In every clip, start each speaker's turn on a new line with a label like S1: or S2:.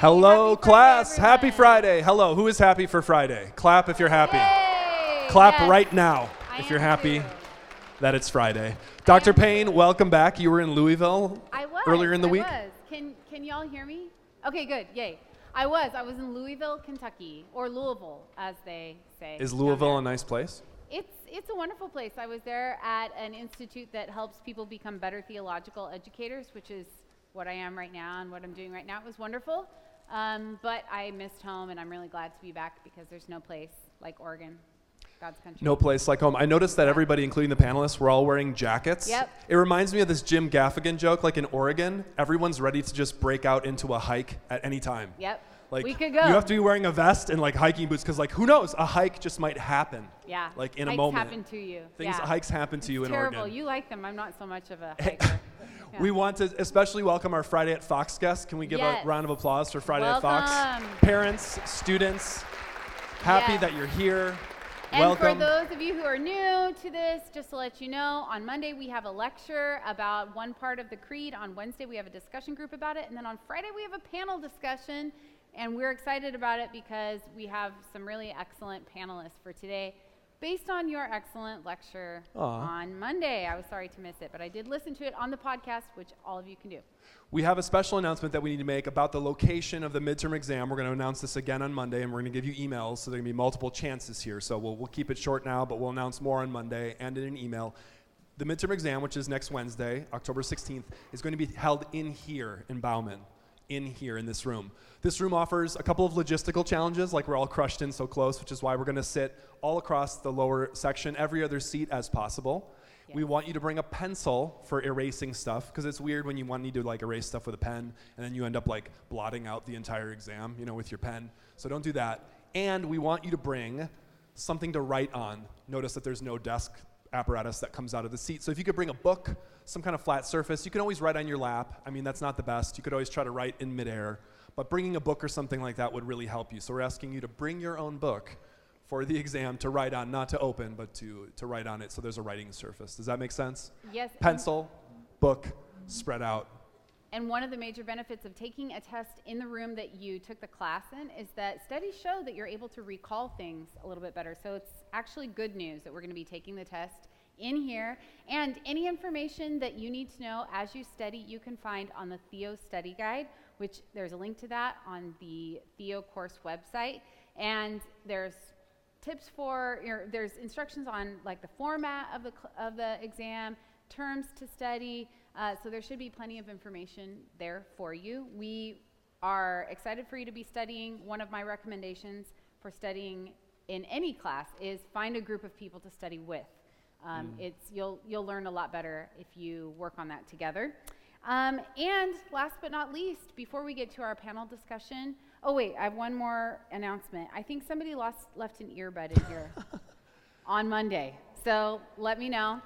S1: Hello,
S2: Happy
S1: class.
S2: Friday,
S1: Happy. Friday. Hello. Who is happy for Friday? Clap if you're happy.
S2: Yay!
S1: Clap
S2: Yes.
S1: right now
S2: I
S1: if you're happy
S2: too.
S1: that it's Friday. Dr. Payne, welcome back. You were in Louisville
S2: was.
S1: earlier in the
S2: I
S1: week.
S2: was. Can Can y'all hear me? Okay, good. Yay. I was. I was in Louisville, Kentucky, or Louisville, as they say.
S1: Is Louisville a nice place?
S2: It's it's a wonderful place. I was there at an institute that helps people become better theological educators, which is what I am right now and what I'm doing right now. It was wonderful, um, but I missed home, and I'm really glad to be back because there's no place like Oregon, God's country.
S1: No place like home. I noticed that everybody, including the panelists, were all wearing jackets.
S2: Yep.
S1: It reminds me of this Jim Gaffigan joke. Like in Oregon, everyone's ready to just break out into a hike at any time.
S2: Yep.
S1: Like
S2: we could go.
S1: You have to be wearing a vest and like hiking boots because like who knows, a hike just might happen.
S2: Yeah.
S1: Like in a
S2: Hikes
S1: moment.
S2: happen to you.
S1: Things
S2: yeah.
S1: hikes happen to you
S2: It's
S1: in
S2: terrible.
S1: Oregon.
S2: You like them. I'm not so much of a hiker.
S1: We want to especially welcome our Friday at Fox guests. Can we give
S2: Yes.
S1: a round of applause for Friday at Fox?
S2: Welcome.
S1: Parents, students, happy
S2: Yes.
S1: that you're here.
S2: And
S1: welcome.
S2: for those of you who are new to this, just to let you know, on Monday we have a lecture about one part of the creed. On Wednesday we have a discussion group about it. And then on Friday we have a panel discussion. And we're excited about it because we have some really excellent panelists for today based on your excellent lecture
S1: Aw.
S2: on Monday. I was sorry to miss it, but I did listen to it on the podcast, which all of you can do.
S1: We have a special announcement that we need to make about the location of the midterm exam. We're going to announce this again on Monday, and we're going to give you emails, so there are going to be multiple chances here. So we'll, we'll keep it short now, but we'll announce more on Monday and in an email. The midterm exam, which is next Wednesday, October 16th, is going to be held in here in Bauman, in here in this room. This room offers a couple of logistical challenges, like we're all crushed in so close, which is why we're going to sit all across the lower section, every other seat as possible. We want you to bring a pencil for erasing stuff because it's weird when you want need to like erase stuff with a pen and then you end up like blotting out the entire exam, you know, with your pen. So don't do that. And we want you to bring something to write on. Notice that there's no desk apparatus that comes out of the seat. So if you could bring a book, some kind of flat surface, you can always write on your lap. I mean, that's not the best. You could always try to write in midair, but bringing a book or something like that would really help you. So we're asking you to bring your own book for the exam to write on, not to open, but to, to write on it so there's a writing surface. Does that make sense?
S2: Yes.
S1: Pencil, book, spread out.
S2: And one of the major benefits of taking a test in the room that you took the class in is that studies show that you're able to recall things a little bit better. So it's actually good news that we're going to be taking the test in here. And any information that you need to know as you study, you can find on the Theo Study Guide, which there's a link to that on the Theo course website. And there's tips for there's instructions on like the format of the of the exam terms to study uh, so there should be plenty of information there for you we are excited for you to be studying one of my recommendations for studying in any class is find a group of people to study with um, it's you'll you'll learn a lot better if you work on that together um, and last but not least, before we get to our panel discussion, oh wait, I have one more announcement. I think somebody lost left an earbud in here on Monday, so let me know.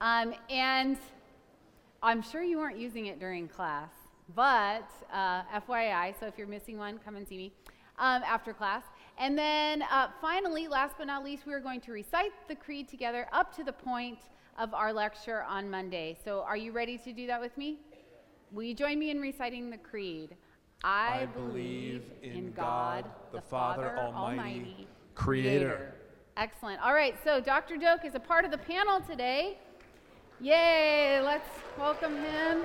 S2: Um, and I'm sure you weren't using it during class, but uh, FYI, so if you're missing one, come and see me um, after class. And then uh, finally, last but not least, we are going to recite the creed together up to the point of our lecture on Monday. So are you ready to do that with me? Will you join me in reciting the creed? I, believe in God, the Father Almighty,
S1: Creator.
S2: Excellent. All right, so Dr. Doak is a part of the panel today. Yay, let's welcome him.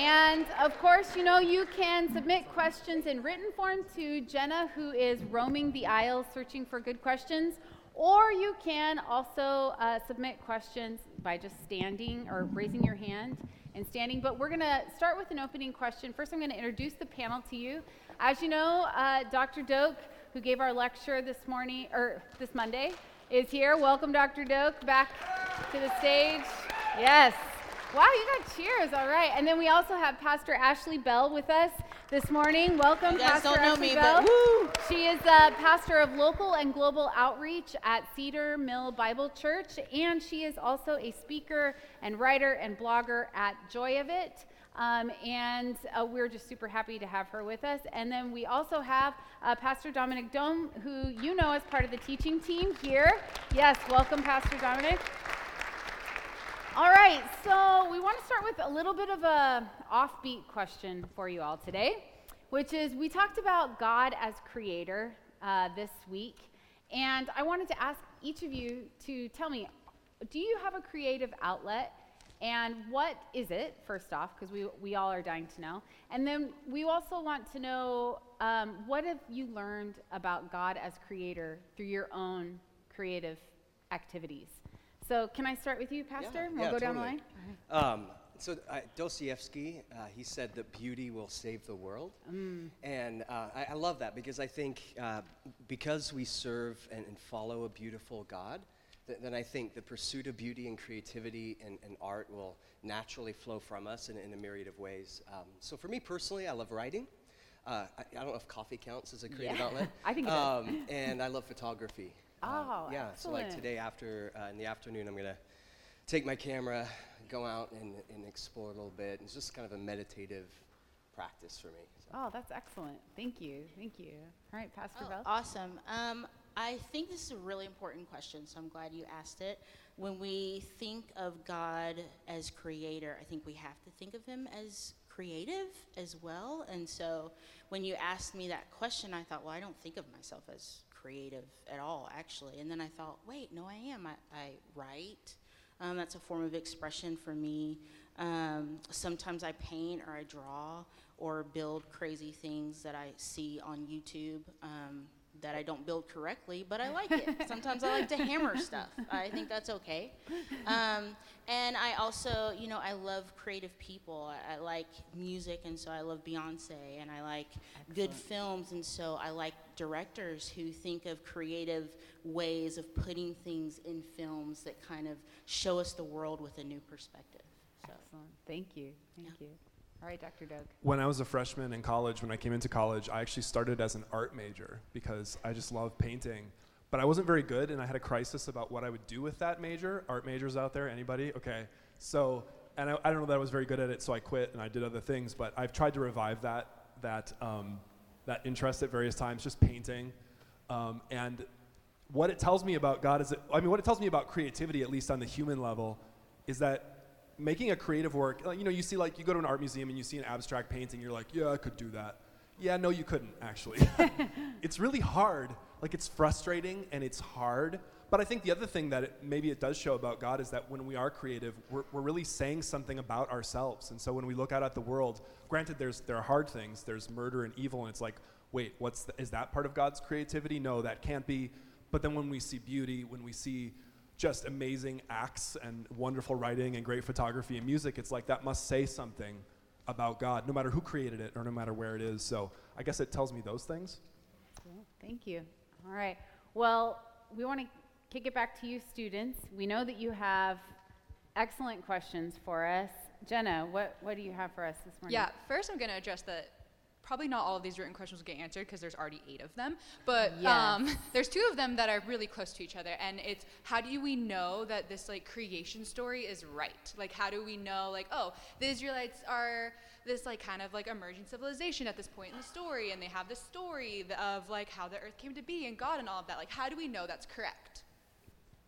S2: And of course, you know, you can submit questions in written form to Jenna, who is roaming the aisles searching for good questions. Or you can also uh, submit questions by just standing or raising your hand and standing. But we're going to start with an opening question. First, I'm going to introduce the panel to you. As you know, uh, Dr. Doak, who gave our lecture this morning or this Monday, is here. Welcome, Dr. Doak, back to the stage. Yes. Wow, you got cheers. All right. And then we also have Pastor Ashley Bell with us this morning. Welcome,
S3: You guys
S2: Pastor
S3: don't know
S2: Ashley
S3: me,
S2: Bell.
S3: but woo!
S2: She is a pastor of local and global outreach at Cedar Mill Bible Church, and she is also a speaker and writer and blogger at Joy of It. Um, and uh, we're just super happy to have her with us. And then we also have uh, Pastor Dominic Dome, who you know as part of the teaching team here. Yes, welcome, Pastor Dominic. All right, so we want to start with a little bit of a offbeat question for you all today, which is we talked about God as creator uh, this week, and I wanted to ask each of you to tell me, do you have a creative outlet? And what is it, first off, because we, we all are dying to know. And then we also want to know um, what have you learned about God as creator through your own creative activities? So, can I start with you, Pastor?
S3: Yeah,
S2: we'll
S3: yeah,
S2: go down the
S3: totally.
S2: line.
S3: Um, so uh, Dostoevsky, uh, he said that beauty will save the world, and uh, I, I love that because I think uh, because we serve and, and follow a beautiful God, th- then I think the pursuit of beauty and creativity and, and art will naturally flow from us in, in a myriad of ways. Um, so for me personally, I love writing. Uh, I, I don't know if coffee counts as a creative
S2: Yeah,
S3: outlet.
S2: I think
S3: um, and I love photography. Uh,
S2: Oh,
S3: yeah. So like today after uh, in the afternoon, I'm gonna take my camera, go out and, and explore a little bit. It's just kind of a meditative practice for me. So.
S2: Oh, that's excellent. Thank you. Thank you. All right, Pastor
S4: Oh,
S2: Bell.
S4: awesome. Um, I think this is a really important question, so I'm glad you asked it. When we think of God as creator, I think we have to think of him as creative as well. And so when you asked me that question, I thought, well, I don't think of myself as creative at all, actually. And then I thought, wait, no, I am. I, I write. Um, that's a form of expression for me. Um, sometimes I paint or I draw or build crazy things that I see on YouTube um, that I don't build correctly, but I like it. Sometimes I like to hammer stuff. I think that's okay. Um, and I also, you know, I love creative people. I, I like music, and so I love Beyonce, and I like good films, and so I like directors who think of creative ways of putting things in films that kind of show us the world with a new perspective. So.
S2: Excellent. Thank you. Thank
S4: Yeah.
S2: you. All right, Dr. Doak.
S1: When I was a freshman in college, when I came into college, I actually started as an art major because I just love painting. But I wasn't very good, and I had a crisis about what I would do with that major. Art majors out there, anybody? Okay. So, and I, I don't know that I was very good at it, so I quit and I did other things. But I've tried to revive that that um, that interest at various times, just painting. Um, and what it tells me about God is that, I mean, what it tells me about creativity, at least on the human level, is that making a creative work, uh, you know, you see like, you go to an art museum and you see an abstract painting, you're like, yeah, I could do that. Yeah, no, you couldn't, actually. it's really hard. Like, it's frustrating and it's hard. But I think the other thing that it, maybe it does show about God is that when we are creative, we're, we're really saying something about ourselves. And so when we look out at the world, granted, there's, there are hard things, there's murder and evil, and it's like, wait, what's the, is that part of God's creativity? No, that can't be. But then when we see beauty, when we see just amazing acts and wonderful writing and great photography and music, it's like that must say something about God, no matter who created it or no matter where it is. So I guess it tells me those things.
S2: Cool. Thank you. All right. Well, we want to kick it back to you, students. We know that you have excellent questions for us. Jenna, what, what do you have for us this morning?
S5: Yeah, first I'm going to address that probably not all of these written questions will get answered because there's already eight of them. But um, there's two of them that are really close to each other. And it's how do we know that this like creation story is right? Like, how do we know, like, oh, the Israelites are this like kind of like emerging civilization at this point in the story and they have this story of like how the earth came to be and God and all of that. Like, how do we know that's correct?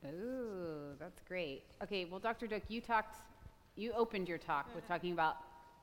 S2: Ooh, that's great. Okay, well, Dr. Doak, you talked, you opened your talk with talking about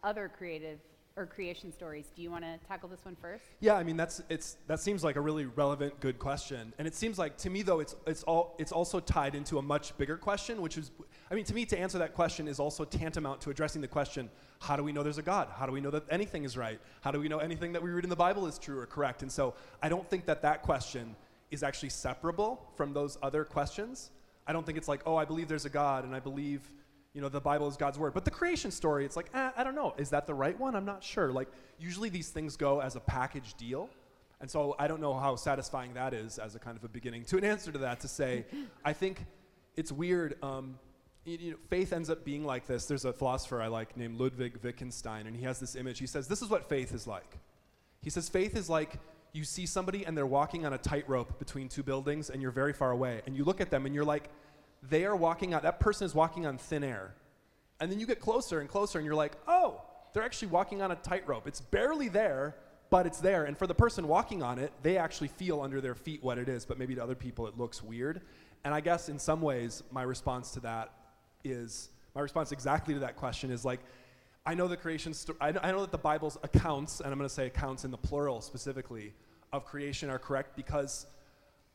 S2: other creative or creation stories. Do you want to tackle this one first?
S1: Yeah, I mean that's it's that seems like a really relevant, good question, and it seems like to me though it's it's all it's also tied into a much bigger question, which is, I mean to me to answer that question is also tantamount to addressing the question: How do we know there's a God? How do we know that anything is right? How do we know anything that we read in the Bible is true or correct? And so I don't think that that question is actually separable from those other questions. I don't think it's like, oh, I believe there's a God and I believe you know the bible is god's word. But the creation story it's like eh, i don't know. Is that the right one? I'm not sure. Like usually these things go as a package deal. And so i don't know how satisfying that is as a kind of a beginning to an answer to that to say i think it's weird um, you, you know, faith ends up being like this. There's a philosopher i like named ludwig wittgenstein and he has this image. He says this is what faith is like. He says faith is like you see somebody and they're walking on a tightrope between two buildings and you're very far away and you look at them and you're like they are walking on that person is walking on thin air and then you get closer and closer and you're like oh they're actually walking on a tightrope. It's barely there, but it's there. And for the person walking on it, they actually feel under their feet what it is, but maybe to other people it looks weird. And I guess in some ways, my response to that is my response exactly to that question is like, I know the creation I I know that the Bible's accounts, and I'm going to say accounts in the plural specifically, of creation are correct because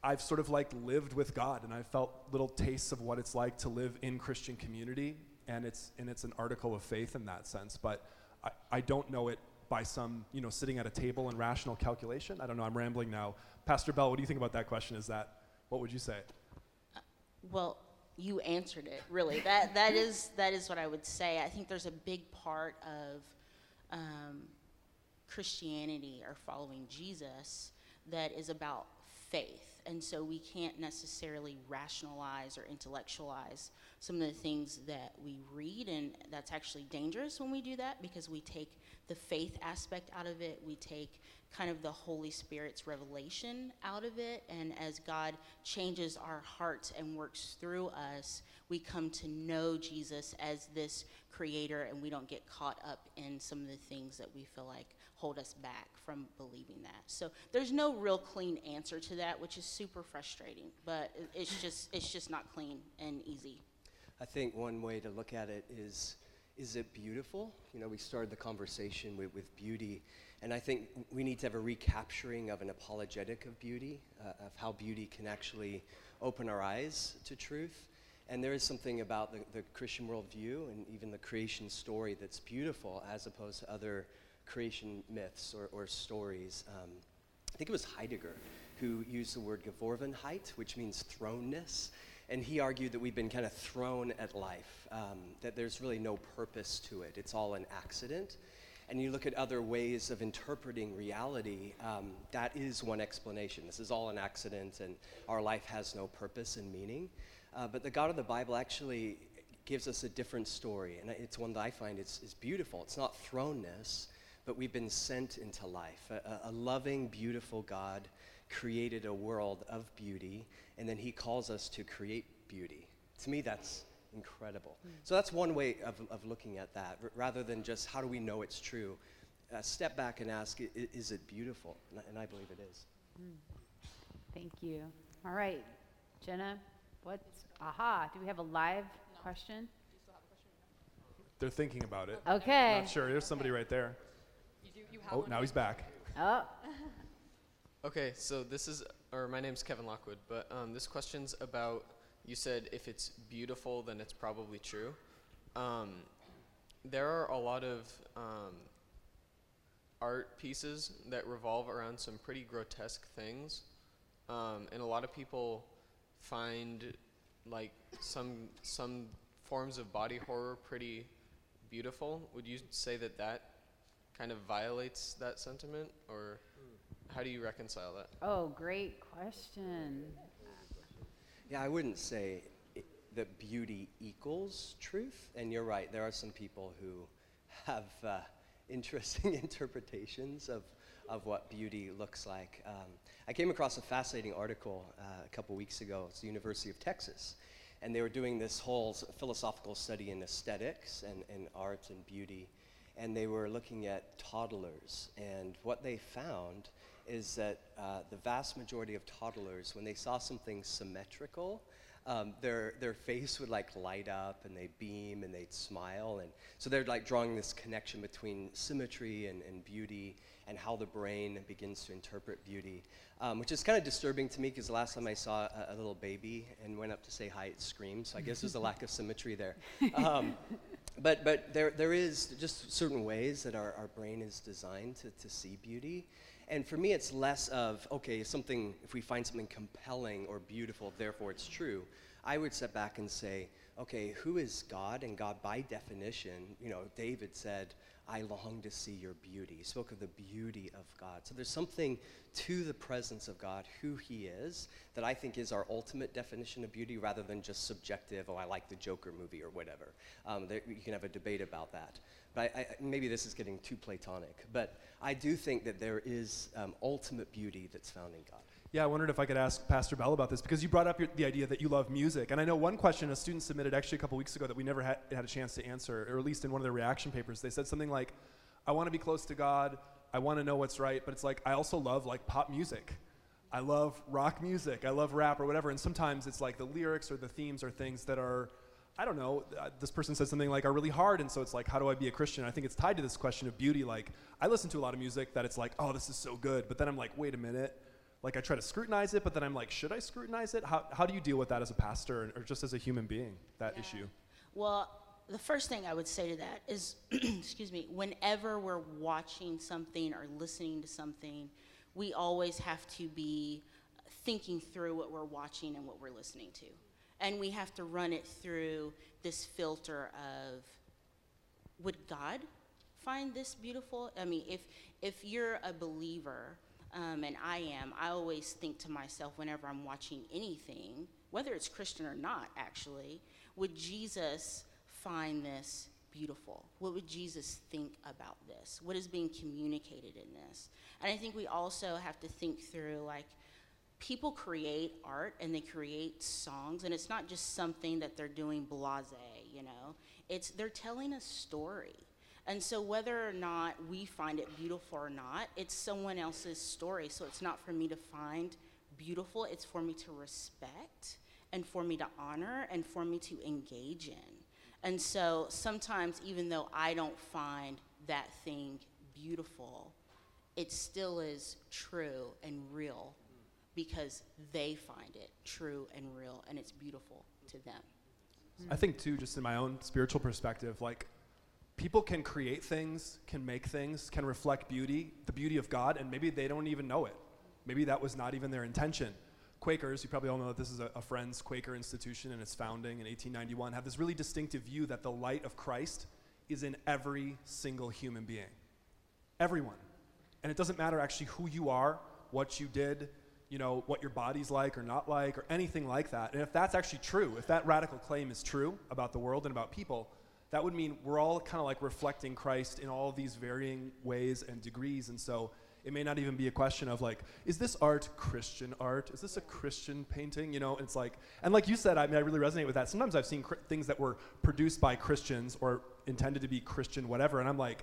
S1: I've sort of like lived with God and I've felt little tastes of what it's like to live in Christian community. And it's, and it's an article of faith in that sense. But I, I don't know it by some, you know, sitting at a table and rational calculation. I don't know, I'm rambling now. Pastor Bell, what do you think about that question? Is that, what would you say?
S4: Well, you answered it really. That that is that is what I would say. I think there's a big part of um, Christianity or following Jesus that is about faith, and so we can't necessarily rationalize or intellectualize some of the things that we read, and that's actually dangerous when we do that because we take the faith aspect out of it. We take kind of the Holy Spirit's revelation out of it. And as God changes our hearts and works through us, we come to know Jesus as this creator and we don't get caught up in some of the things that we feel like hold us back from believing that. So there's no real clean answer to that, which is super frustrating, but it's just it's just not clean and easy.
S3: I think one way to look at it is is it beautiful? You know, we started the conversation with, with beauty, and I think we need to have a recapturing of an apologetic of beauty, uh, of how beauty can actually open our eyes to truth. And there is something about the, the Christian worldview and even the creation story that's beautiful as opposed to other creation myths or, or stories. Um, I think it was Heidegger who used the word Geworfenheit, which means thrownness. And he argued that we've been kind of thrown at life, um, that there's really no purpose to it. It's all an accident. And you look at other ways of interpreting reality, um, that is one explanation. This is all an accident, and our life has no purpose and meaning. Uh, but the God of the Bible actually gives us a different story, and it's one that I find is, is beautiful. It's not thrownness, but we've been sent into life. A, a loving, beautiful God created a world of beauty, and then he calls us to create beauty. To me, that's incredible. So that's one way of, of looking at that, r- rather than just how do we know it's true. Uh, step back and ask, i- i- is it beautiful? And I, and I believe it is.
S2: Thank you. All right, Jenna, what's, aha, do we have a live question?
S1: They're thinking about it.
S2: Okay.
S1: Not sure. There's somebody right there.
S5: You do, you have
S1: Oh, now he's back.
S2: Oh,
S6: Okay, so this is, or my name's Kevin Lockwood, but um, this question's about. You said if it's beautiful, then it's probably true. Um, there are a lot of um, art pieces that revolve around some pretty grotesque things, um, and a lot of people find like some some forms of body horror pretty beautiful. Would you say that that kind of violates that sentiment, or how do you reconcile that?
S2: oh, great question.
S3: Yeah, I wouldn't say i that beauty equals truth. And you're right, there are some people who have uh, interesting interpretations of, of what beauty looks like. Um, I came across a fascinating article uh, a couple weeks ago. It's the University of Texas. And they were doing this whole philosophical study in aesthetics and, and art and beauty. And they were looking at toddlers. And what they found is that uh, the vast majority of toddlers, when they saw something symmetrical, um, their, their face would like light up and they'd beam and they'd smile. And so they're like drawing this connection between symmetry and, and beauty and how the brain begins to interpret beauty, um, which is kind of disturbing to me because the last time I saw a, a little baby and went up to say hi, it screamed. So I guess there's a lack of symmetry there. Um, but but there, there is just certain ways that our, our brain is designed to, to see beauty. And for me, it's less of, okay, something, if we find something compelling or beautiful, therefore it's true. I would step back and say, okay, who is God? And God, by definition, you know, David said, I long to see your beauty. He spoke of the beauty of God. So there's something to the presence of God, who he is, that I think is our ultimate definition of beauty rather than just subjective, oh, I like the Joker movie or whatever. Um, there, you can have a debate about that. But I, I, maybe this is getting too platonic. But I do think that there is um, ultimate beauty that's found in God.
S1: Yeah, I wondered if I could ask Pastor Bell about this because you brought up your, the idea that you love music. And I know one question a student submitted actually a couple weeks ago that we never had, had a chance to answer, or at least in one of their reaction papers. They said something like, I want to be close to God, I want to know what's right, but it's like, I also love like pop music. I love rock music, I love rap or whatever. And sometimes it's like the lyrics or the themes are things that are, I don't know, uh, this person said something like, are really hard. And so it's like, how do I be a Christian? I think it's tied to this question of beauty. Like, I listen to a lot of music that it's like, oh, this is so good. But then I'm like, wait a minute like I try to scrutinize it, but then I'm like, should I scrutinize it? How, how do you deal with that as a pastor or just as a human being, that
S4: Yeah.
S1: issue?
S4: Well, the first thing I would say to that is, excuse me, whenever we're watching something or listening to something, we always have to be thinking through what we're watching and what we're listening to. And we have to run it through this filter of would God find this beautiful? I mean, if if you're a believer, um, and I am, I always think to myself whenever I'm watching anything, whether it's Christian or not, actually, would Jesus find this beautiful? What would Jesus think about this? What is being communicated in this? And I think we also have to think through like people create art and they create songs and it's not just something that they're doing blase you know it's they're telling a story and so whether or not we find it beautiful or not it's someone else's story. So it's not for me to find beautiful. It's for me to respect and for me to honor and for me to engage in. And so sometimes even though i don't find that thing beautiful it still is true and real because they find it true and real and it's beautiful to them.
S1: I think, too, just in my own spiritual perspective, like people can create things, can make things, can reflect beauty, the beauty of God, and maybe they don't even know it. Maybe that was not even their intention. Quakers, you probably all know that this is a, a Friends Quaker institution and its founding in 1891, have this really distinctive view that the light of Christ is in every single human being. Everyone. And it doesn't matter actually who you are, what you did, you know, what your body's like or not like, or anything like that. And if that's actually true, if that radical claim is true about the world and about people, that would mean we're all kind of like reflecting Christ in all these varying ways and degrees. And so it may not even be a question of like, is this art Christian art? Is this a Christian painting? You know, it's like, and like you said, I mean, I really resonate with that. Sometimes I've seen cr- things that were produced by Christians or intended to be Christian, whatever, and I'm like,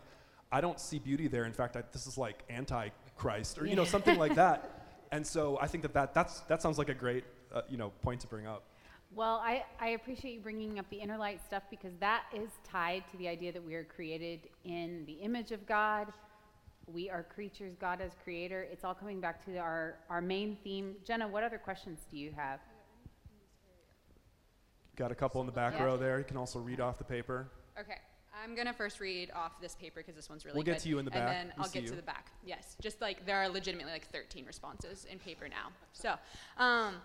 S1: I don't see beauty there. In fact, I, this is like anti-Christ, or you know, something like that. And so I think that, that that's, that sounds like a great, uh, you know, point to bring up.
S2: Well, I, I appreciate you bringing up the inner light stuff because that is tied to the idea that we are created in the image of God. We are creatures, God as creator. It's all coming back to our, our main theme. Jenna, what other questions do you have?
S1: Got a couple in the back
S2: Yeah.
S1: row there. You can also read off the paper.
S5: Okay, I'm gonna first read off this paper because this one's really
S1: We'll
S5: good.
S1: get to you in the back.
S5: And then
S1: We
S5: I'll
S1: see
S5: get to the back. Yes, just like there are legitimately like 13 responses in paper now. So, um,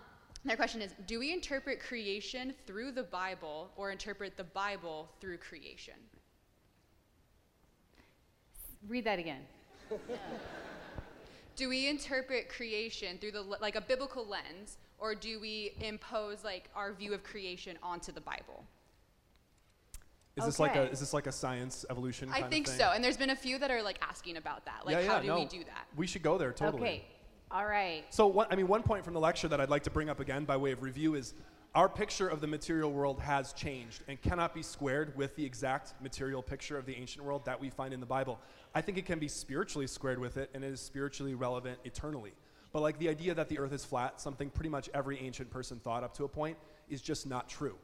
S5: their question is: Do we interpret creation through the Bible or interpret the Bible through creation?
S2: Read that again.
S5: Do we interpret creation through the like a biblical lens, or do we impose like our view of creation onto the Bible?
S1: Is this like a is this like a science evolution?
S5: I
S1: kind of
S5: think
S1: thing?
S5: so, and there's been a few that are like asking about that. Like,
S1: yeah, yeah,
S5: how do
S1: no.
S5: we do that?
S1: We should go there totally.
S2: Okay. All right.
S1: So, one, I mean, one point from the lecture that I'd like to bring up again by way of review is our picture of the material world has changed and cannot be squared with the exact material picture of the ancient world that we find in the Bible. I think it can be spiritually squared with it and it is spiritually relevant eternally. But, like, the idea that the earth is flat, something pretty much every ancient person thought up to a point, is just not true.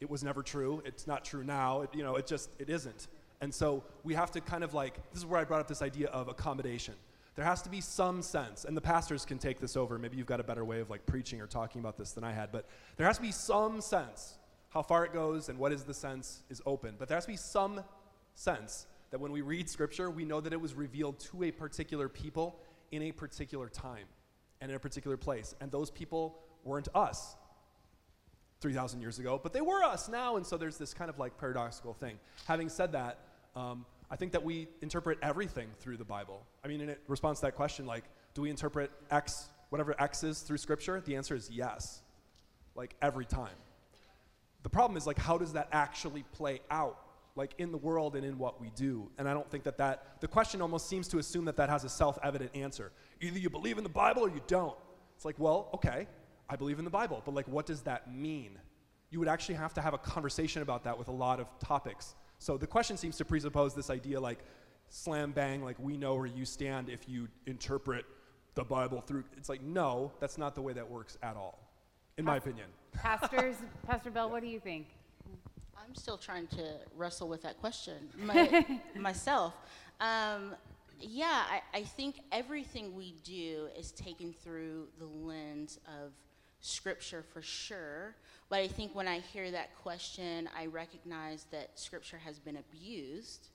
S1: It was never true. It's not true now. It, you know, it just it isn't. And so we have to kind of like this is where I brought up this idea of accommodation. There has to be some sense, and the pastors can take this over. Maybe you've got a better way of like preaching or talking about this than I had, but there has to be some sense. How far it goes and what is the sense is open. But there has to be some sense that when we read scripture, we know that it was revealed to a particular people in a particular time and in a particular place. And those people weren't us. 3,000 years ago, but they were us now, and so there's this kind of like paradoxical thing. Having said that, um, I think that we interpret everything through the Bible. I mean, in response to that question, like, do we interpret X, whatever X is, through Scripture? The answer is yes, like every time. The problem is like, how does that actually play out, like in the world and in what we do? And I don't think that that the question almost seems to assume that that has a self-evident answer. Either you believe in the Bible or you don't. It's like, well, okay, I believe in the Bible, but like, what does that mean? You would actually have to have a conversation about that with a lot of topics. So the question seems to presuppose this idea like, slam bang, like, we know where you stand if you interpret the Bible through. It's like, no, that's not the way that works at all, in my opinion.
S2: Pastors, Pastor Bell, what do you think?
S4: I'm still trying to wrestle with that question my, myself. Um, yeah, I, I think everything we do is taken through the lens of scripture for sure. But I think when I hear that question, I recognize that scripture has been abused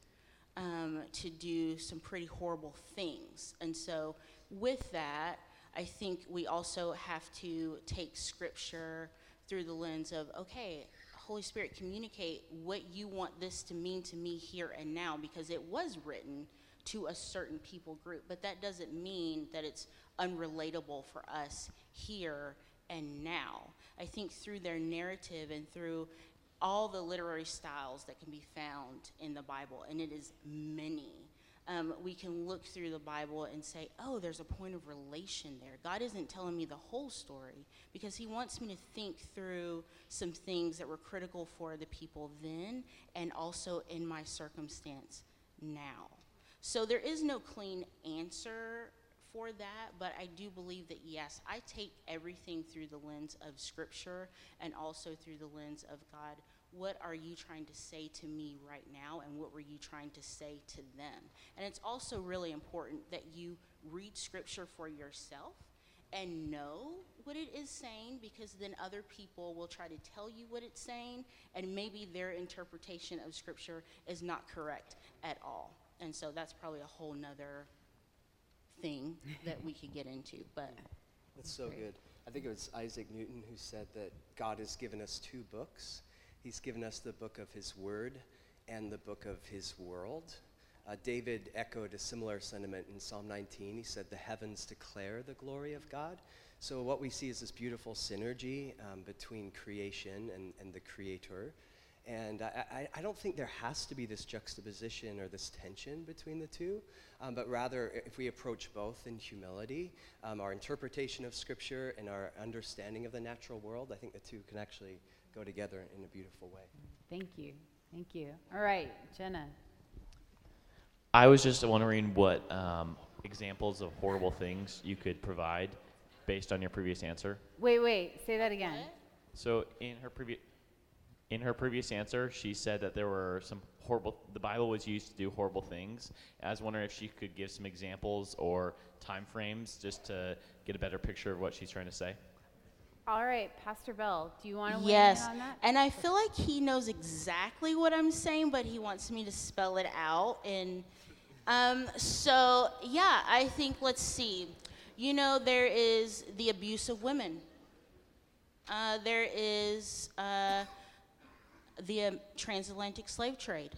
S4: um, to do some pretty horrible things. And so, with that, I think we also have to take scripture through the lens of okay, Holy Spirit, communicate what you want this to mean to me here and now because it was written to a certain people group, but that doesn't mean that it's unrelatable for us here and now. I think through their narrative and through all the literary styles that can be found in the Bible, and it is many. Um, we can look through the Bible and say, oh, there's a point of relation there. God isn't telling me the whole story because He wants me to think through some things that were critical for the people then and also in my circumstance now. So there is no clean answer for that, but I do believe that yes, I take everything through the lens of Scripture and also through the lens of God. What are you trying to say to me right now, and what were you trying to say to them? And it's also really important that you read Scripture for yourself and know what it is saying because then other people will try to tell you what it's saying, and maybe their interpretation of Scripture is not correct at all. And so that's probably a whole nother thing that we could get into. But
S3: That's so good. I think it was Isaac Newton who said that God has given us two books. He's given us the book of His Word and the book of His world. Uh, David echoed a similar sentiment in Psalm 19. He said, The heavens declare the glory of God. So, what we see is this beautiful synergy um, between creation and, and the Creator. And I, I, I don't think there has to be this juxtaposition or this tension between the two, um, but rather, if we approach both in humility, um, our interpretation of Scripture and our understanding of the natural world, I think the two can actually go together in a beautiful way.
S2: Thank you. Thank you. All right, Jenna.
S7: I was just wondering what um, examples of horrible things you could provide based on your previous answer.
S2: Wait, wait. Say that again.
S7: So in her previous in her previous answer, she said that there were some horrible. The Bible was used to do horrible things. I was wondering if she could give some examples or time frames just to get a better picture of what she's trying to say.
S2: All right, Pastor Bell, do you want to weigh
S4: yes,
S2: in on that?
S4: and I feel like he knows exactly what I'm saying, but he wants me to spell it out. And um, so, yeah, I think, let's see. You know, there is the abuse of women, uh, there is uh, the um, transatlantic slave trade.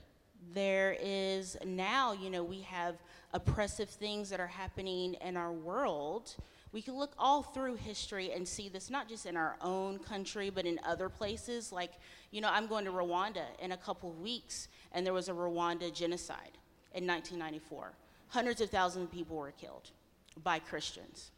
S4: There is now, you know, we have oppressive things that are happening in our world. We can look all through history and see this not just in our own country, but in other places. Like, you know, I'm going to Rwanda in a couple of weeks, and there was a Rwanda genocide in 1994. Hundreds of thousands of people were killed by Christians.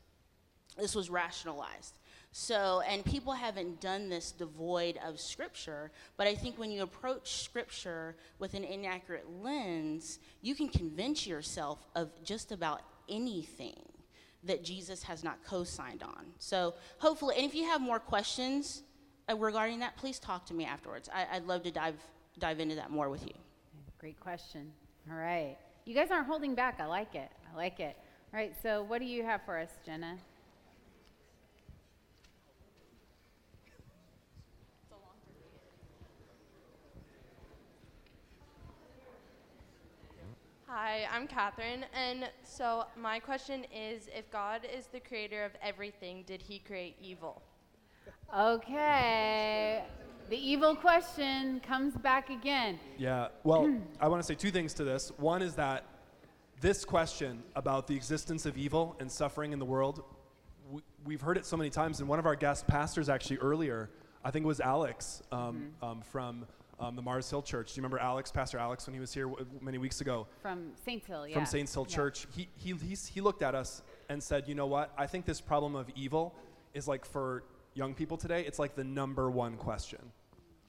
S4: This was rationalized. So, and people haven't done this devoid of scripture, but I think when you approach scripture with an inaccurate lens, you can convince yourself of just about anything that Jesus has not co signed on. So, hopefully, and if you have more questions uh, regarding that, please talk to me afterwards. I, I'd love to dive, dive into that more with you.
S2: Great question. All right. You guys aren't holding back. I like it. I like it. All right, so what do you have for us, Jenna?
S8: Hi, I'm Catherine, and so my question is if God is the creator of everything, did he create evil?
S2: Okay. The evil question comes back again.
S1: Yeah, well, I want to say two things to this. One is that this question about the existence of evil and suffering in the world, we, we've heard it so many times. And one of our guest pastors, actually, earlier, I think it was Alex um, um, from um, the Mars Hill Church. Do you remember Alex, Pastor Alex, when he was here w- many weeks ago?
S2: From Saints Hill, yeah.
S1: from Saints Hill
S2: Yeah.
S1: Church. He, he, he's, he looked at us and said, you know what? I think this problem of evil is like for young people today, it's like the number one question.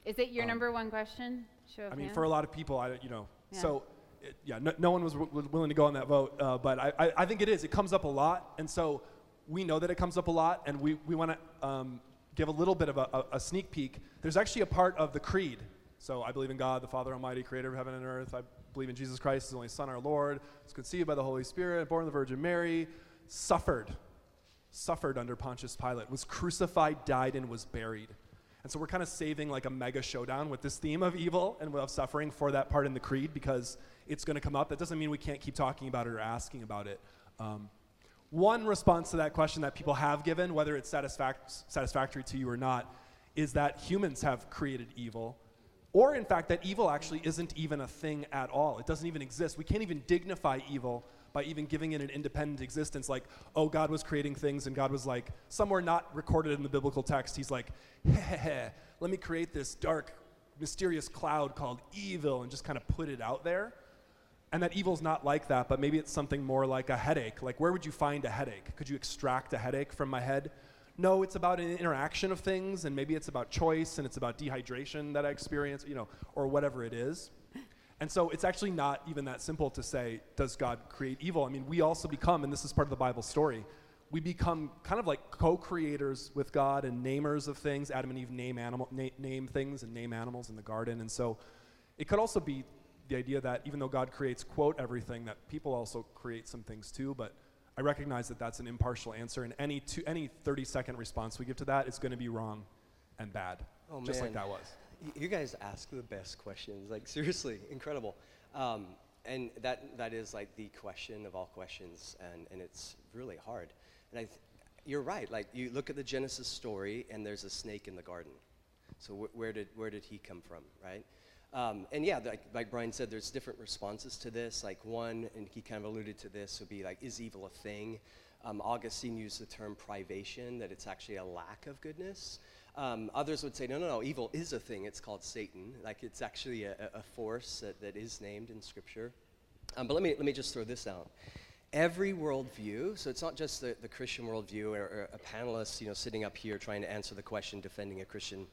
S2: Is it your
S1: Um,
S2: number one question? Show of
S1: I mean,
S2: hands.
S1: for a lot of people, I, you know,
S2: Yeah.
S1: so it, yeah, no, no one was w- willing to go on that vote, uh, but I, I, I think it is. It comes up a lot, and so we know that it comes up a lot, and we, we want to um, give a little bit of a, a, a sneak peek. There's actually a part of the creed. So I believe in God, the Father Almighty, creator of heaven and earth. I believe in Jesus Christ, his only Son, our Lord, was conceived by the Holy Spirit, born of the Virgin Mary, suffered, suffered under Pontius Pilate, was crucified, died, and was buried. And so we're kind of saving like a mega showdown with this theme of evil and of suffering for that part in the creed because it's going to come up. That doesn't mean we can't keep talking about it or asking about it. Um, one response to that question that people have given, whether it's satisfac- satisfactory to you or not, is that humans have created evil. Or, in fact, that evil actually isn't even a thing at all. It doesn't even exist. We can't even dignify evil by even giving it an independent existence, like, oh, God was creating things, and God was like, somewhere not recorded in the biblical text, He's like, heh, let me create this dark, mysterious cloud called evil and just kind of put it out there. And that evil's not like that, but maybe it's something more like a headache. Like, where would you find a headache? Could you extract a headache from my head? No, it's about an interaction of things, and maybe it's about choice, and it's about dehydration that I experience, you know, or whatever it is. And so it's actually not even that simple to say, does God create evil? I mean, we also become, and this is part of the Bible story, we become kind of like co-creators with God and namers of things. Adam and Eve name animal, na- name things and name animals in the garden, and so it could also be the idea that even though God creates quote everything, that people also create some things too. But I recognize that that's an impartial answer, and any two, any 30 second response we give to that is going to be wrong and bad,
S3: Oh,
S1: just like that was.
S3: You guys ask the best questions. Like seriously, incredible. Um, and that that is like the question of all questions, and, and it's really hard. And I, th- you're right. Like you look at the Genesis story, and there's a snake in the garden. So wh- where did where did he come from, right? Um, and yeah, like, like Brian said, there's different responses to this. Like one, and he kind of alluded to this, would be like, is evil a thing? Um, Augustine used the term privation, that it's actually a lack of goodness. Um, others would say, no, no, no, evil is a thing. It's called Satan. Like it's actually a, a force that, that is named in Scripture. Um, but let me, let me just throw this out. Every worldview, so it's not just the, the Christian worldview or, or a panelist, you know, sitting up here trying to answer the question, defending a Christian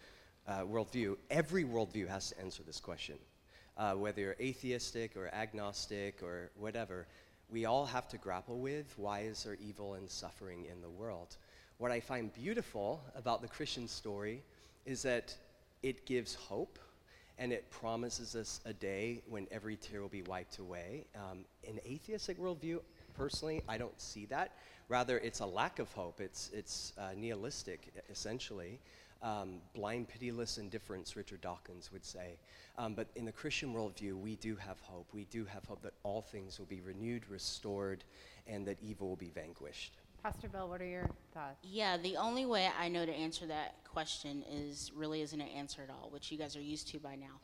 S3: uh, worldview. Every worldview has to answer this question. Uh, whether you're atheistic or agnostic or whatever, we all have to grapple with why is there evil and suffering in the world. What I find beautiful about the Christian story is that it gives hope and it promises us a day when every tear will be wiped away. Um, in atheistic worldview, personally, I don't see that. Rather, it's a lack of hope. It's it's uh, nihilistic, essentially. Um, blind, pitiless indifference, Richard Dawkins would say. Um, but in the Christian worldview, we do have hope. We do have hope that all things will be renewed, restored, and that evil will be vanquished.
S2: Pastor Bell, what are your thoughts?
S4: Yeah, the only way I know to answer that question is really isn't an answer at all, which you guys are used to by now.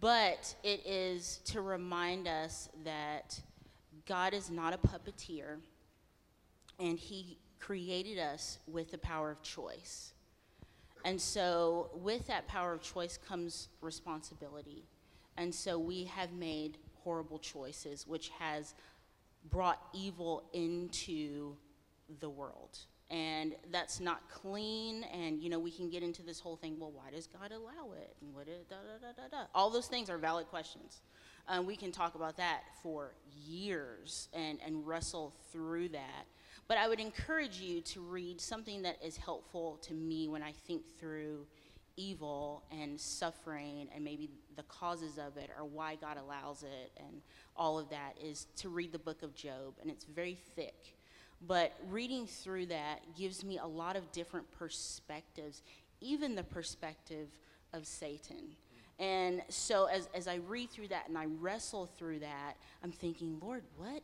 S4: But it is to remind us that God is not a puppeteer and He created us with the power of choice. And so, with that power of choice comes responsibility. And so, we have made horrible choices, which has brought evil into the world. And that's not clean. And, you know, we can get into this whole thing well, why does God allow it? And what da da da da da? All those things are valid questions. Um, we can talk about that for years and, and wrestle through that. But I would encourage you to read something that is helpful to me when I think through evil and suffering and maybe the causes of it or why God allows it and all of that is to read the book of Job. And it's very thick. But reading through that gives me a lot of different perspectives, even the perspective of Satan. And so as, as I read through that and I wrestle through that, I'm thinking, Lord, what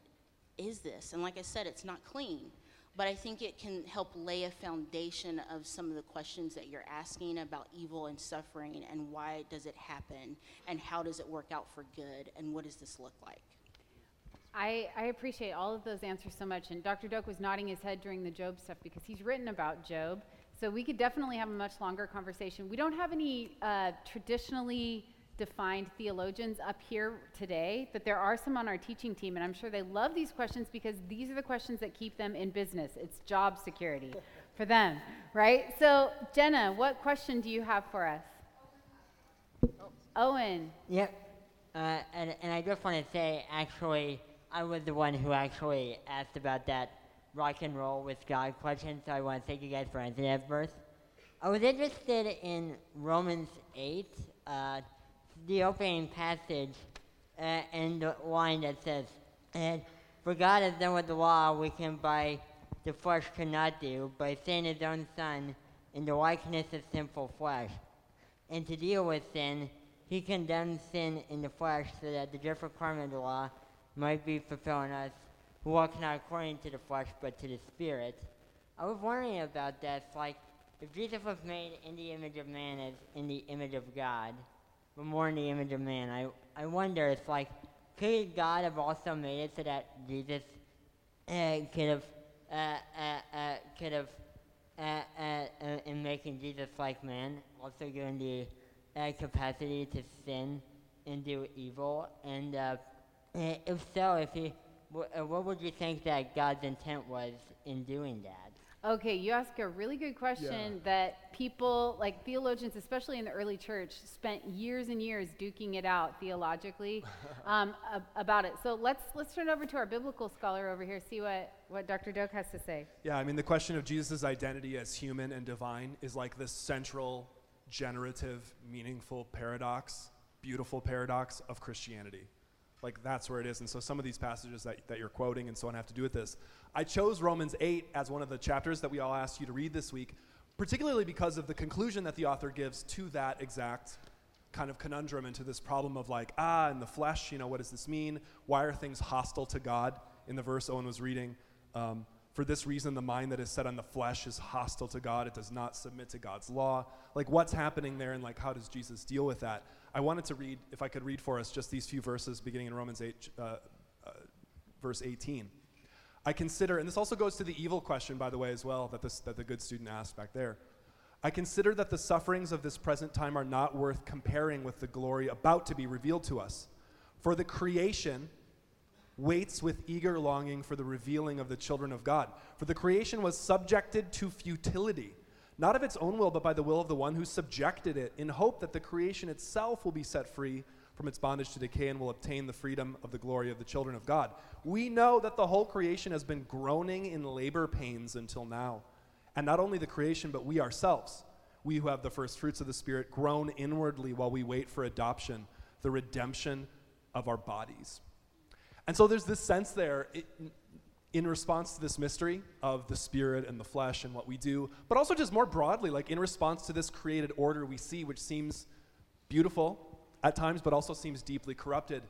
S4: is this? And like I said, it's not clean. But I think it can help lay a foundation of some of the questions that you're asking about evil and suffering and why does it happen and how does it work out for good and what does this look like?
S2: I, I appreciate all of those answers so much. And Dr. Doak was nodding his head during the Job stuff because he's written about Job. So we could definitely have a much longer conversation. We don't have any uh, traditionally defined theologians up here today, that there are some on our teaching team, and I'm sure they love these questions because these are the questions that keep them in business. It's job security for them, right? So, Jenna, what question do you have for us? Owen.
S9: Yep. Uh, and, and I just want to say, actually, I was the one who actually asked about that rock and roll with God question, so I want to thank you guys for answering that verse. I was interested in Romans 8, uh, the opening passage, uh, and the line that says, and for God has done with the law we can by the flesh cannot do, by sending his own Son in the likeness of sinful flesh. And to deal with sin, he condemned sin in the flesh so that the just requirement of the law might be fulfilled in us who walk not according to the flesh but to the Spirit. I was wondering about that. Like, if Jesus was made in the image of man as in the image of God, more in the image of man, I, I wonder, it's like, could God have also made it so that Jesus uh, could have, uh, uh, uh, could have, uh, uh, in making Jesus like man, also given the capacity to sin and do evil? And if so, if he, what would you think that God's intent was in doing that?
S2: Okay, you ask a really good question that people, like theologians, especially in the early church, spent years and years duking it out theologically um, ab- about it. So let's let's turn it over to our biblical scholar over here, see what what Dr. Doak has to say.
S1: Yeah, I mean, the question of Jesus' identity as human and divine is like this central, generative, meaningful paradox, beautiful paradox of Christianity. Like, that's where it is. And so, some of these passages that, that you're quoting and so on have to do with this. I chose Romans 8 as one of the chapters that we all asked you to read this week, particularly because of the conclusion that the author gives to that exact kind of conundrum and to this problem of like, ah, in the flesh, you know, what does this mean? Why are things hostile to God? In the verse Owen was reading, um, for this reason, the mind that is set on the flesh is hostile to God. It does not submit to God's law. Like, what's happening there, and like, how does Jesus deal with that? I wanted to read, if I could read for us, just these few verses beginning in Romans 8, uh, uh, verse 18. I consider, and this also goes to the evil question, by the way, as well, that, this, that the good student asked back there. I consider that the sufferings of this present time are not worth comparing with the glory about to be revealed to us. For the creation waits with eager longing for the revealing of the children of God. For the creation was subjected to futility, not of its own will, but by the will of the one who subjected it, in hope that the creation itself will be set free from its bondage to decay and will obtain the freedom of the glory of the children of God. We know that the whole creation has been groaning in labor pains until now. And not only the creation, but we ourselves, we who have the first fruits of the Spirit, groan inwardly while we wait for adoption, the redemption of our bodies. And so there's this sense there it, in response to this mystery of the spirit and the flesh and what we do, but also just more broadly, like in response to this created order we see, which seems beautiful at times, but also seems deeply corrupted,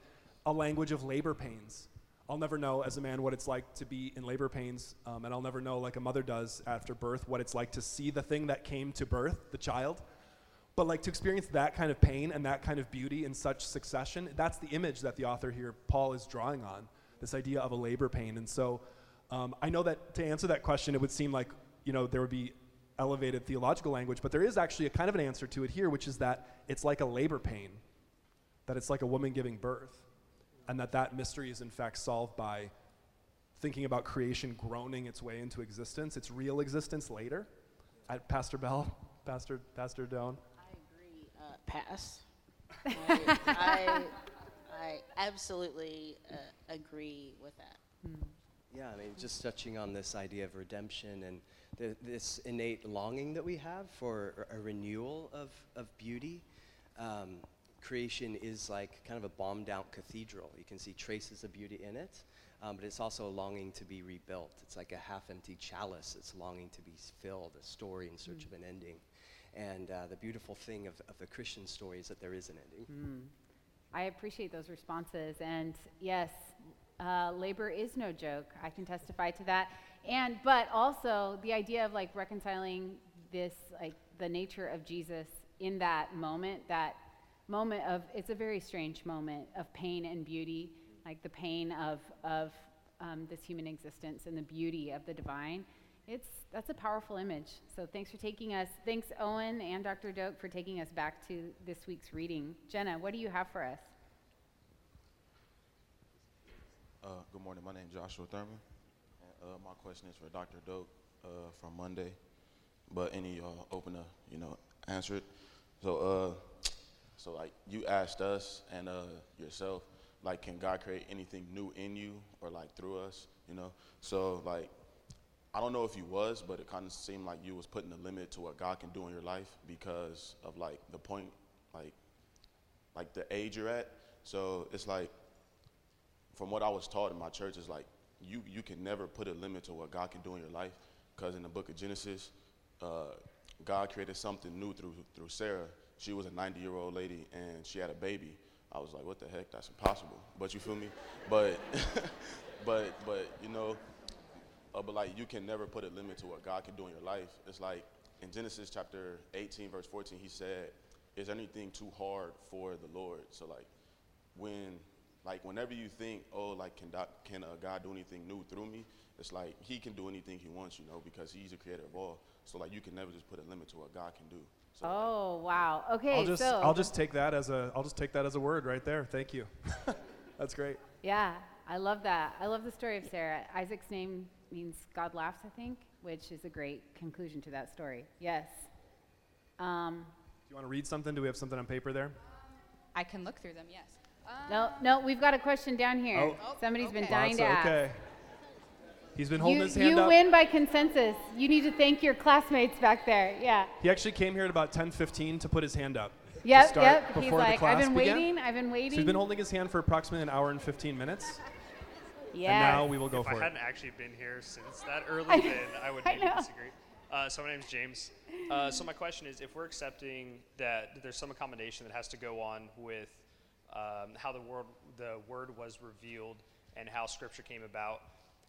S1: a language of labor pains. I'll never know as a man what it's like to be in labor pains, um, and I'll never know, like a mother does after birth, what it's like to see the thing that came to birth, the child. But like to experience that kind of pain and that kind of beauty in such succession, that's the image that the author here, Paul, is drawing on. This idea of a labor pain. And so um, I know that to answer that question, it would seem like you know there would be elevated theological language, but there is actually a kind of an answer to it here, which is that it's like a labor pain, that it's like a woman giving birth, and that that mystery is in fact solved by thinking about creation groaning its way into existence, its real existence later. I, Pastor Bell, Pastor Pastor Doan.
S4: I agree. Pass. I, I, I absolutely uh, agree with that.
S3: Yeah, I mean, just touching on this idea of redemption and the, this innate longing that we have for a renewal of, of beauty. Um, creation is like kind of a bombed out cathedral. You can see traces of beauty in it, um, but it's also a longing to be rebuilt. It's like a half empty chalice. It's longing to be filled, a story in search of an ending. And uh, the beautiful thing of, of the Christian story is that there is an ending.
S2: I appreciate those responses. And yes, uh, labor is no joke. I can testify to that. And but also the idea of like reconciling this like the nature of Jesus in that moment, that moment of it's a very strange moment of pain and beauty, like the pain of of um, this human existence and the beauty of the divine. It's that's a powerful image. So thanks for taking us. Thanks Owen and Dr. Doak for taking us back to this week's reading. Jenna, what do you have for us?
S10: Uh, good morning. My name is Joshua Thurman. And, uh, my question is for Dr. Doak uh, from Monday, but any of y'all open to you know answer it. So, uh, so like you asked us and uh, yourself, like, can God create anything new in you or like through us? You know. So like, I don't know if you was, but it kind of seemed like you was putting a limit to what God can do in your life because of like the point, like, like the age you're at. So it's like from what I was taught in my church is like you you can never put a limit to what God can do in your life because in the book of Genesis, uh, God created something new through through Sarah. She was a 90 year old lady and she had a baby. I was like, what the heck? That's impossible. But you feel me? But but but you know, uh, but like you can never put a limit to what God can do in your life. It's like in Genesis chapter 18 verse 14, He said, "Is anything too hard for the Lord?" So like when like whenever you think, oh, like can doc, can uh, God do anything new through me? It's like He can do anything He wants, you know, because He's the creator of all. So like you can never just put a limit to what God can do. So, like,
S2: Oh, wow. Okay,
S1: I'll just
S2: so
S1: I'll just take that as a I'll just take that as a word right there. Thank you. That's great.
S2: Yeah, I love that. I love the story of Sarah. Isaac's name means God laughs, I think, which is a great conclusion to that story. Yes. Um,
S1: Do you want to read something? Do we have something on paper there?
S5: I can look through them, yes.
S2: no, no, we've got a question down here.
S1: Oh.
S2: Somebody's been
S5: okay.
S2: dying to ask.
S1: okay. He's been holding
S2: You,
S1: his hand
S2: you
S1: up.
S2: You win by consensus. You need to thank your classmates back there. Yeah.
S1: He actually came here at about 10:15 to put his hand up. to
S2: Yep,
S1: start
S2: yep. He's
S1: before the
S2: like,
S1: class
S2: I've been
S1: began.
S2: waiting. I've been waiting.
S1: So he's been holding his hand for approximately an hour and 15 minutes.
S2: Yes.
S1: And now we will go
S11: if
S1: for
S11: I
S1: it.
S11: hadn't actually been here since that early,
S2: I-
S11: then I would
S2: I
S11: maybe
S2: know.
S11: disagree. Uh, so my name's James. Uh, so my question is, if we're accepting that there's some accommodation that has to go on with um, how the word the word was revealed and how Scripture came about,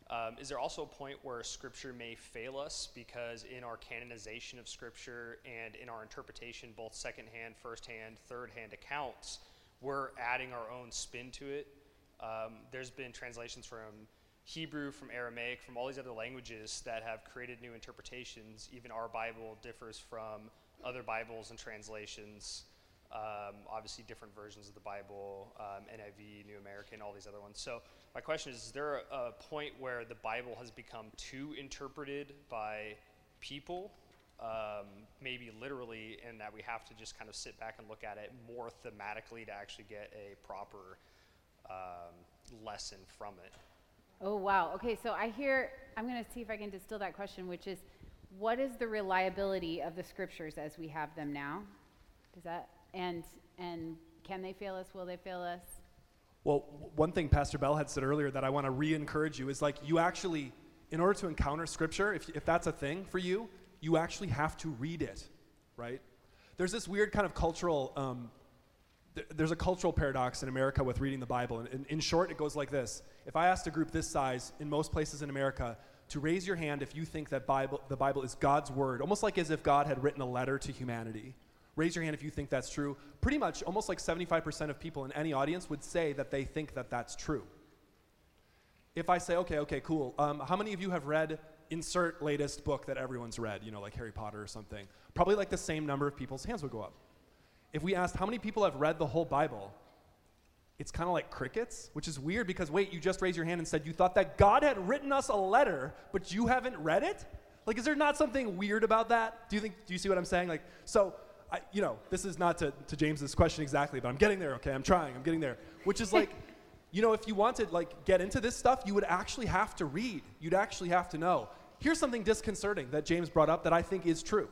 S11: um, is there also a point where Scripture may fail us because in our canonization of Scripture and in our interpretation, both secondhand, firsthand, third-hand accounts, we're adding our own spin to it? Um, there's been translations from Hebrew, from Aramaic, from all these other languages that have created new interpretations. Even our Bible differs from other Bibles and translations. Um, obviously, different versions of the Bible, um, NIV, New American, all these other ones. So, my question is: Is there a, a point where the Bible has become too interpreted by people, um, maybe literally, and that we have to just kind of sit back and look at it more thematically to actually get a proper um, lesson from it.
S2: Oh, wow. Okay, so I hear, I'm going to see if I can distill that question, which is what is the reliability of the scriptures as we have them now? Does that, and, and can they fail us? Will they fail us?
S1: Well, one thing Pastor Bell had said earlier that I want to re encourage you is like you actually, in order to encounter Scripture, if, if that's a thing for you, you actually have to read it, right? There's this weird kind of cultural, um, th- there's a cultural paradox in America with reading the Bible. And in, in short, it goes like this If I asked a group this size in most places in America to raise your hand if you think that Bible, the Bible is God's word, almost like as if God had written a letter to humanity, raise your hand if you think that's true. Pretty much, almost like 75% of people in any audience would say that they think that that's true. If I say, okay, okay, cool, um, how many of you have read insert latest book that everyone's read, you know, like Harry Potter or something? Probably like the same number of people's hands would go up. If we asked how many people have read the whole Bible, it's kind of like crickets, which is weird because wait, you just raised your hand and said you thought that God had written us a letter, but you haven't read it? Like, is there not something weird about that? Do you think, do you see what I'm saying? Like, so, I, you know, this is not to, to James's question exactly, but I'm getting there, okay? I'm trying, I'm getting there. Which is like, you know, if you wanted, like get into this stuff, you would actually have to read. You'd actually have to know. Here's something disconcerting that James brought up that I think is true.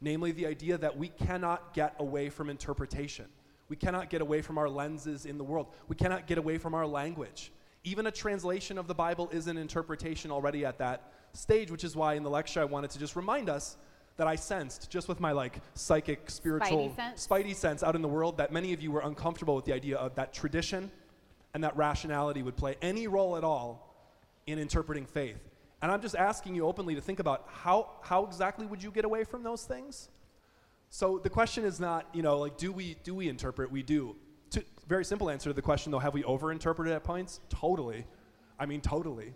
S1: Namely, the idea that we cannot get away from interpretation. We cannot get away from our lenses in the world. We cannot get away from our language. Even a translation of the Bible is an interpretation already at that stage, which is why in the lecture I wanted to just remind us that I sensed, just with my like psychic, spiritual,
S2: Spidey sense.
S1: spidey sense out in the world, that many of you were uncomfortable with the idea of that tradition and that rationality would play any role at all in interpreting faith. And I'm just asking you openly to think about how, how exactly would you get away from those things? So the question is not, you know, like, do we, do we interpret? We do. To, very simple answer to the question, though, have we over-interpreted at points? Totally. I mean, totally.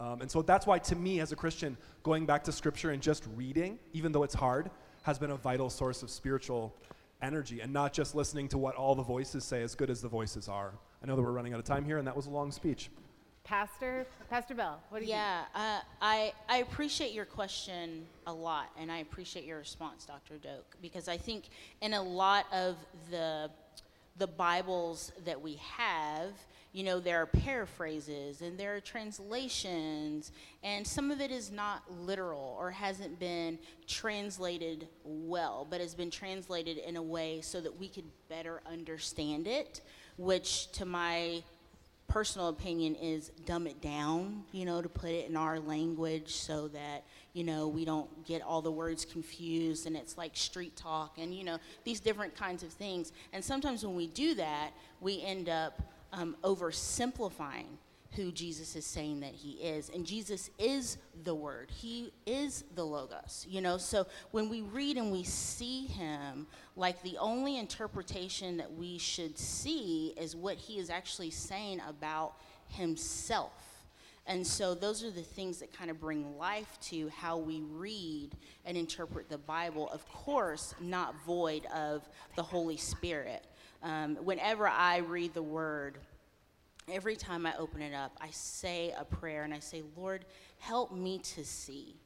S1: Um, and so that's why, to me, as a Christian, going back to Scripture and just reading, even though it's hard, has been a vital source of spiritual energy and not just listening to what all the voices say, as good as the voices are. I know that we're running out of time here, and that was a long speech.
S2: Pastor, Pastor Bell, what do you
S4: yeah, uh, I, I appreciate your question a lot, and I appreciate your response, Dr. Doak, because I think in a lot of the, the Bibles that we have, you know, there are paraphrases and there are translations, and some of it is not literal or hasn't been translated well, but has been translated in a way so that we could better understand it, which to my personal opinion is dumb it down, you know, to put it in our language so that, you know, we don't get all the words confused and it's like street talk and, you know, these different kinds of things. And sometimes when we do that, we end up um, oversimplifying who Jesus is saying that he is. And Jesus is the word. He is the logos, you know? So when we read and we see him, like the only interpretation that we should see is what he is actually saying about himself. And so those are the things that kind of bring life to how we read and interpret the Bible. Of course, not void of the Holy Spirit. Um, whenever I read the word, every time I open it up, I say a prayer and I say, Lord, help me to see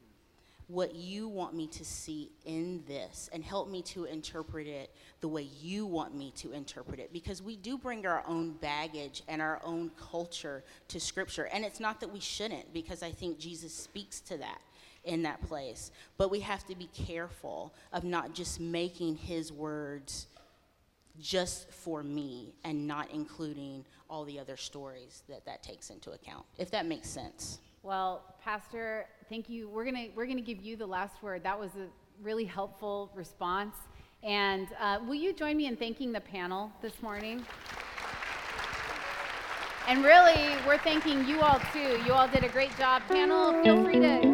S4: what you want me to see in this and help me to interpret it the way you want me to interpret it. Because we do bring our own baggage and our own culture to scripture. And it's not that we shouldn't because i think jesus speaks to that in that place. But we have to be careful of not just making his words just for me and not including all the other stories that that takes into account if that makes sense
S2: Well, Pastor, thank you. We're gonna we're gonna give you the last word. That was a really helpful response. And uh, will you join me in thanking the panel this morning? And really, we're thanking you all too. You all did a great job. Panel, feel free to